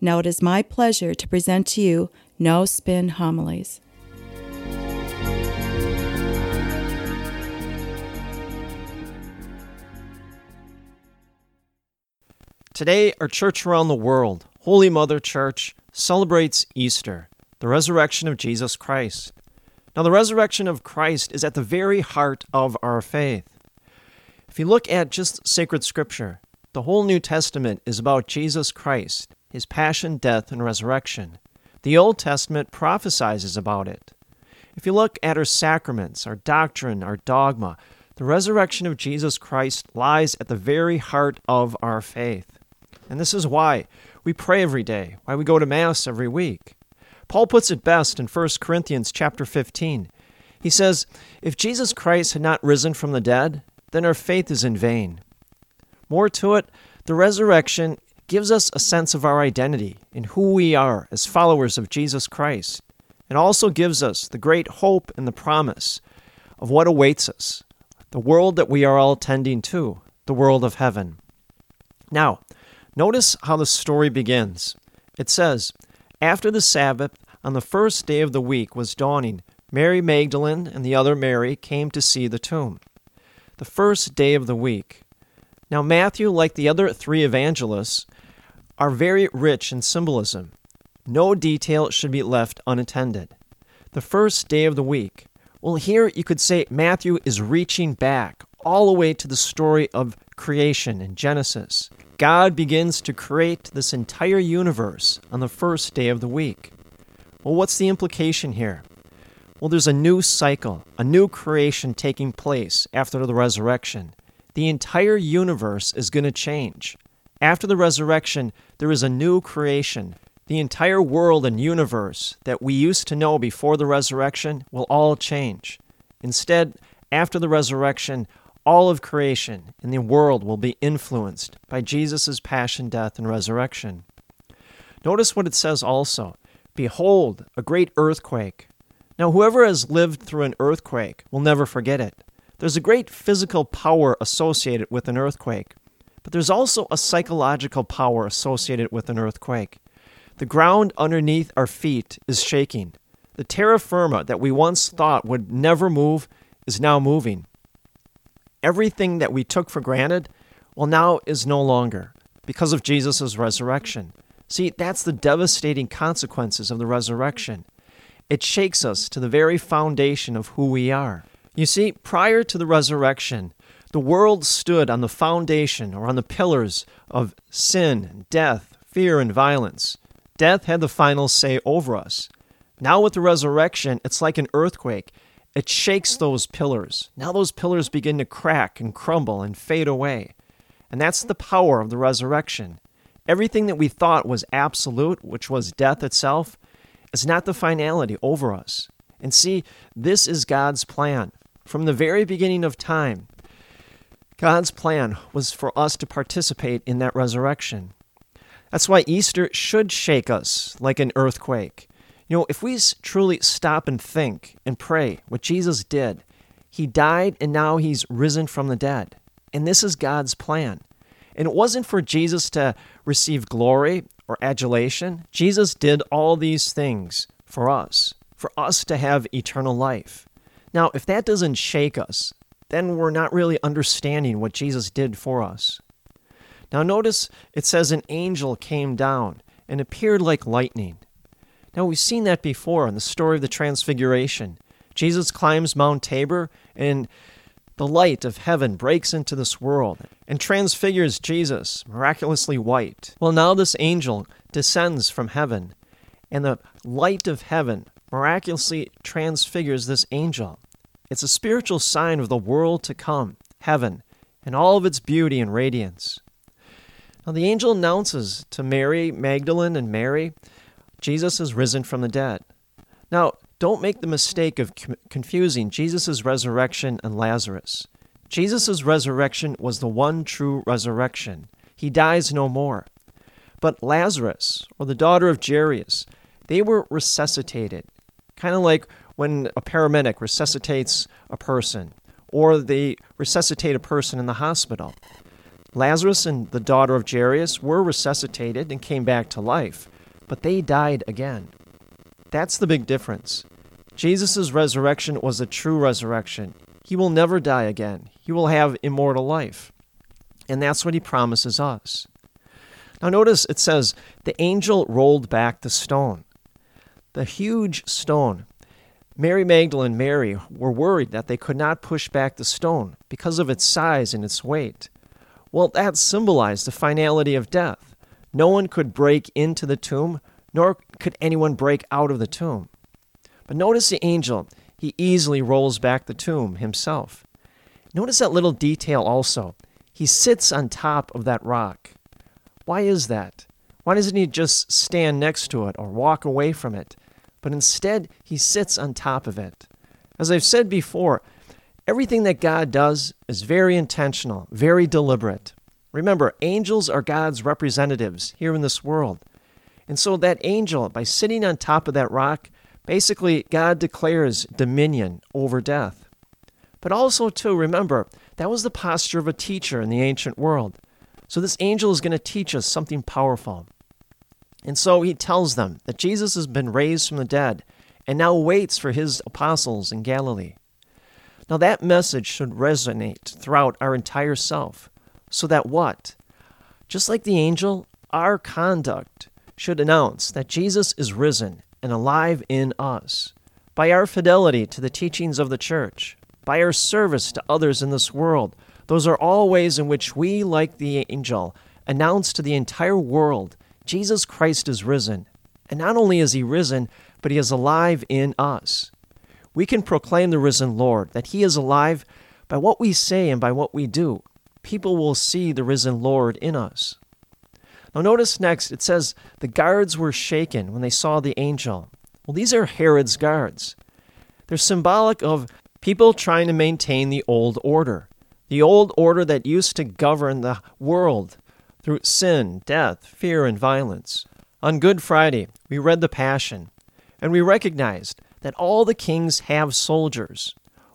Now it is my pleasure to present to you No Spin Homilies. Today, our church around the world, Holy Mother Church, celebrates Easter, the resurrection of Jesus Christ. Now, the resurrection of Christ is at the very heart of our faith. If you look at just sacred scripture, the whole New Testament is about Jesus Christ, his passion, death, and resurrection. The Old Testament prophesies about it. If you look at our sacraments, our doctrine, our dogma, the resurrection of Jesus Christ lies at the very heart of our faith. And this is why we pray every day, why we go to Mass every week. Paul puts it best in 1 Corinthians chapter 15. He says, If Jesus Christ had not risen from the dead, then our faith is in vain. More to it, the resurrection gives us a sense of our identity in who we are as followers of Jesus Christ. It also gives us the great hope and the promise of what awaits us, the world that we are all tending to, the world of heaven. Now, notice how the story begins. It says, After the Sabbath, on the first day of the week was dawning, Mary Magdalene and the other Mary came to see the tomb. The first day of the week. Now, Matthew, like the other three evangelists, are very rich in symbolism. No detail should be left unattended. The first day of the week. Well, here you could say Matthew is reaching back all the way to the story of creation in Genesis. God begins to create this entire universe on the first day of the week. Well, what's the implication here? Well, there's a new cycle, a new creation taking place after the resurrection. The entire universe is going to change. After the resurrection, there is a new creation. The entire world and universe that we used to know before the resurrection will all change. Instead, after the resurrection, all of creation and the world will be influenced by Jesus' passion, death, and resurrection. Notice what it says also Behold, a great earthquake. Now, whoever has lived through an earthquake will never forget it. There's a great physical power associated with an earthquake, but there's also a psychological power associated with an earthquake. The ground underneath our feet is shaking. The terra firma that we once thought would never move is now moving. Everything that we took for granted, well, now is no longer because of Jesus' resurrection. See, that's the devastating consequences of the resurrection. It shakes us to the very foundation of who we are. You see, prior to the resurrection, the world stood on the foundation or on the pillars of sin, death, fear, and violence. Death had the final say over us. Now, with the resurrection, it's like an earthquake. It shakes those pillars. Now, those pillars begin to crack and crumble and fade away. And that's the power of the resurrection. Everything that we thought was absolute, which was death itself, is not the finality over us. And see, this is God's plan. From the very beginning of time, God's plan was for us to participate in that resurrection. That's why Easter should shake us like an earthquake. You know, if we truly stop and think and pray what Jesus did, He died and now He's risen from the dead. And this is God's plan. And it wasn't for Jesus to receive glory or adulation. Jesus did all these things for us, for us to have eternal life. Now, if that doesn't shake us, then we're not really understanding what Jesus did for us. Now, notice it says an angel came down and appeared like lightning. Now, we've seen that before in the story of the Transfiguration. Jesus climbs Mount Tabor, and the light of heaven breaks into this world and transfigures Jesus, miraculously white. Well, now this angel descends from heaven, and the light of heaven miraculously transfigures this angel. It's a spiritual sign of the world to come, heaven, and all of its beauty and radiance. Now, the angel announces to Mary Magdalene and Mary Jesus is risen from the dead. Now, don't make the mistake of confusing Jesus' resurrection and Lazarus. Jesus' resurrection was the one true resurrection. He dies no more. But Lazarus, or the daughter of Jairus, they were resuscitated, kind of like when a paramedic resuscitates a person, or they resuscitate a person in the hospital. Lazarus and the daughter of Jairus were resuscitated and came back to life, but they died again. That's the big difference. Jesus' resurrection was a true resurrection. He will never die again. He will have immortal life. And that's what he promises us. Now, notice it says, the angel rolled back the stone. The huge stone. Mary Magdalene Mary were worried that they could not push back the stone because of its size and its weight. Well, that symbolized the finality of death. No one could break into the tomb, nor could anyone break out of the tomb. But notice the angel, he easily rolls back the tomb himself. Notice that little detail also. He sits on top of that rock. Why is that? Why doesn't he just stand next to it or walk away from it? But instead, he sits on top of it. As I've said before, everything that God does is very intentional, very deliberate. Remember, angels are God's representatives here in this world. And so that angel, by sitting on top of that rock, basically God declares dominion over death. But also, too, remember, that was the posture of a teacher in the ancient world. So this angel is going to teach us something powerful. And so he tells them that Jesus has been raised from the dead and now waits for his apostles in Galilee. Now, that message should resonate throughout our entire self, so that what? Just like the angel, our conduct should announce that Jesus is risen and alive in us. By our fidelity to the teachings of the church, by our service to others in this world, those are all ways in which we, like the angel, announce to the entire world Jesus Christ is risen. And not only is he risen, but he is alive in us. We can proclaim the risen Lord, that he is alive by what we say and by what we do. People will see the risen Lord in us. Now, notice next, it says, The guards were shaken when they saw the angel. Well, these are Herod's guards. They're symbolic of people trying to maintain the old order, the old order that used to govern the world through sin, death, fear, and violence. On Good Friday, we read the Passion, and we recognized that all the kings have soldiers,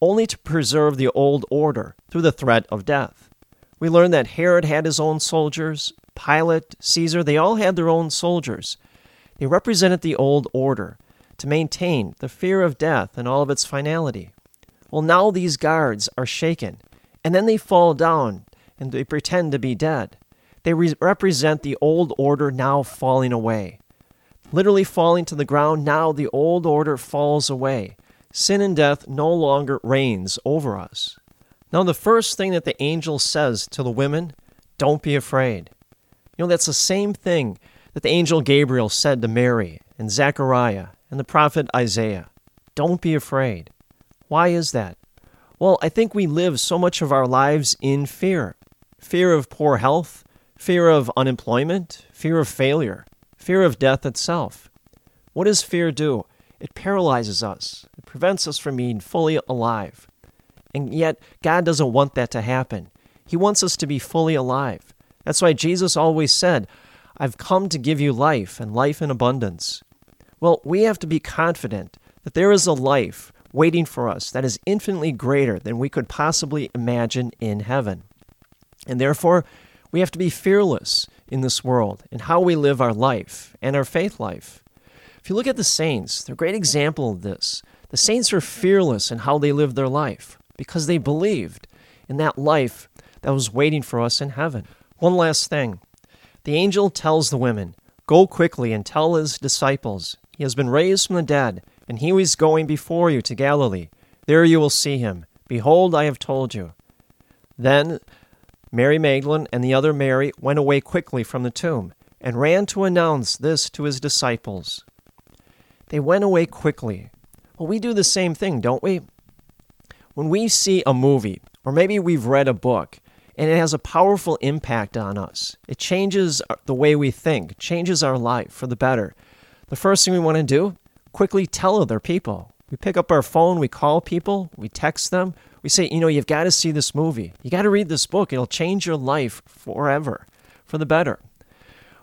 only to preserve the old order through the threat of death. We learned that Herod had his own soldiers, Pilate, Caesar, they all had their own soldiers. They represented the old order to maintain the fear of death and all of its finality. Well, now these guards are shaken, and then they fall down and they pretend to be dead. They re- represent the old order now falling away. Literally falling to the ground, now the old order falls away. Sin and death no longer reigns over us. Now, the first thing that the angel says to the women don't be afraid. You know, that's the same thing that the angel Gabriel said to Mary and Zechariah and the prophet Isaiah. Don't be afraid. Why is that? Well, I think we live so much of our lives in fear fear of poor health, fear of unemployment, fear of failure, fear of death itself. What does fear do? It paralyzes us, it prevents us from being fully alive. And yet, God doesn't want that to happen. He wants us to be fully alive. That's why Jesus always said, I've come to give you life and life in abundance. Well, we have to be confident that there is a life waiting for us that is infinitely greater than we could possibly imagine in heaven. And therefore, we have to be fearless in this world in how we live our life and our faith life. If you look at the saints, they're a great example of this. The saints are fearless in how they live their life because they believed in that life that was waiting for us in heaven. One last thing. The angel tells the women, Go quickly and tell his disciples, He has been raised from the dead, and he is going before you to Galilee. There you will see him. Behold, I have told you. Then Mary Magdalene and the other Mary went away quickly from the tomb, and ran to announce this to his disciples. They went away quickly. Well, we do the same thing, don't we? When we see a movie, or maybe we've read a book, and it has a powerful impact on us. It changes the way we think, changes our life for the better. the first thing we want to do, quickly tell other people. We pick up our phone, we call people, we text them, we say, you know, you've got to see this movie. You got to read this book. It'll change your life forever for the better.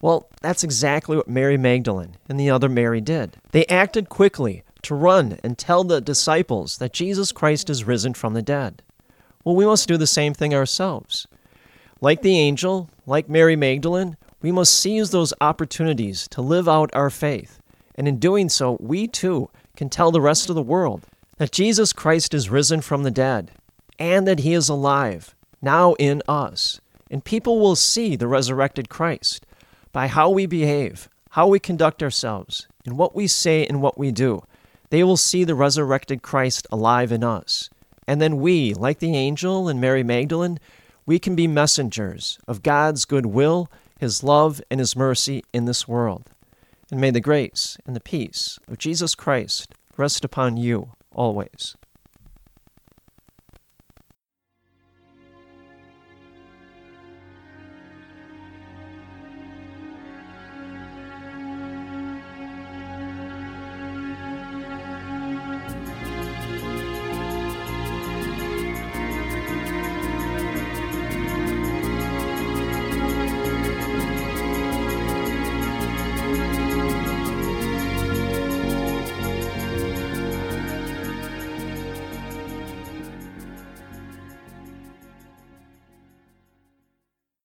Well, that's exactly what Mary Magdalene and the other Mary did. They acted quickly to run and tell the disciples that Jesus Christ is risen from the dead. Well, we must do the same thing ourselves. Like the angel, like Mary Magdalene, we must seize those opportunities to live out our faith. And in doing so, we too can tell the rest of the world that Jesus Christ is risen from the dead and that he is alive now in us. And people will see the resurrected Christ by how we behave, how we conduct ourselves, and what we say and what we do. They will see the resurrected Christ alive in us. And then we, like the angel and Mary Magdalene, we can be messengers of God's good will, His love, and His mercy in this world. And may the grace and the peace of Jesus Christ rest upon you always.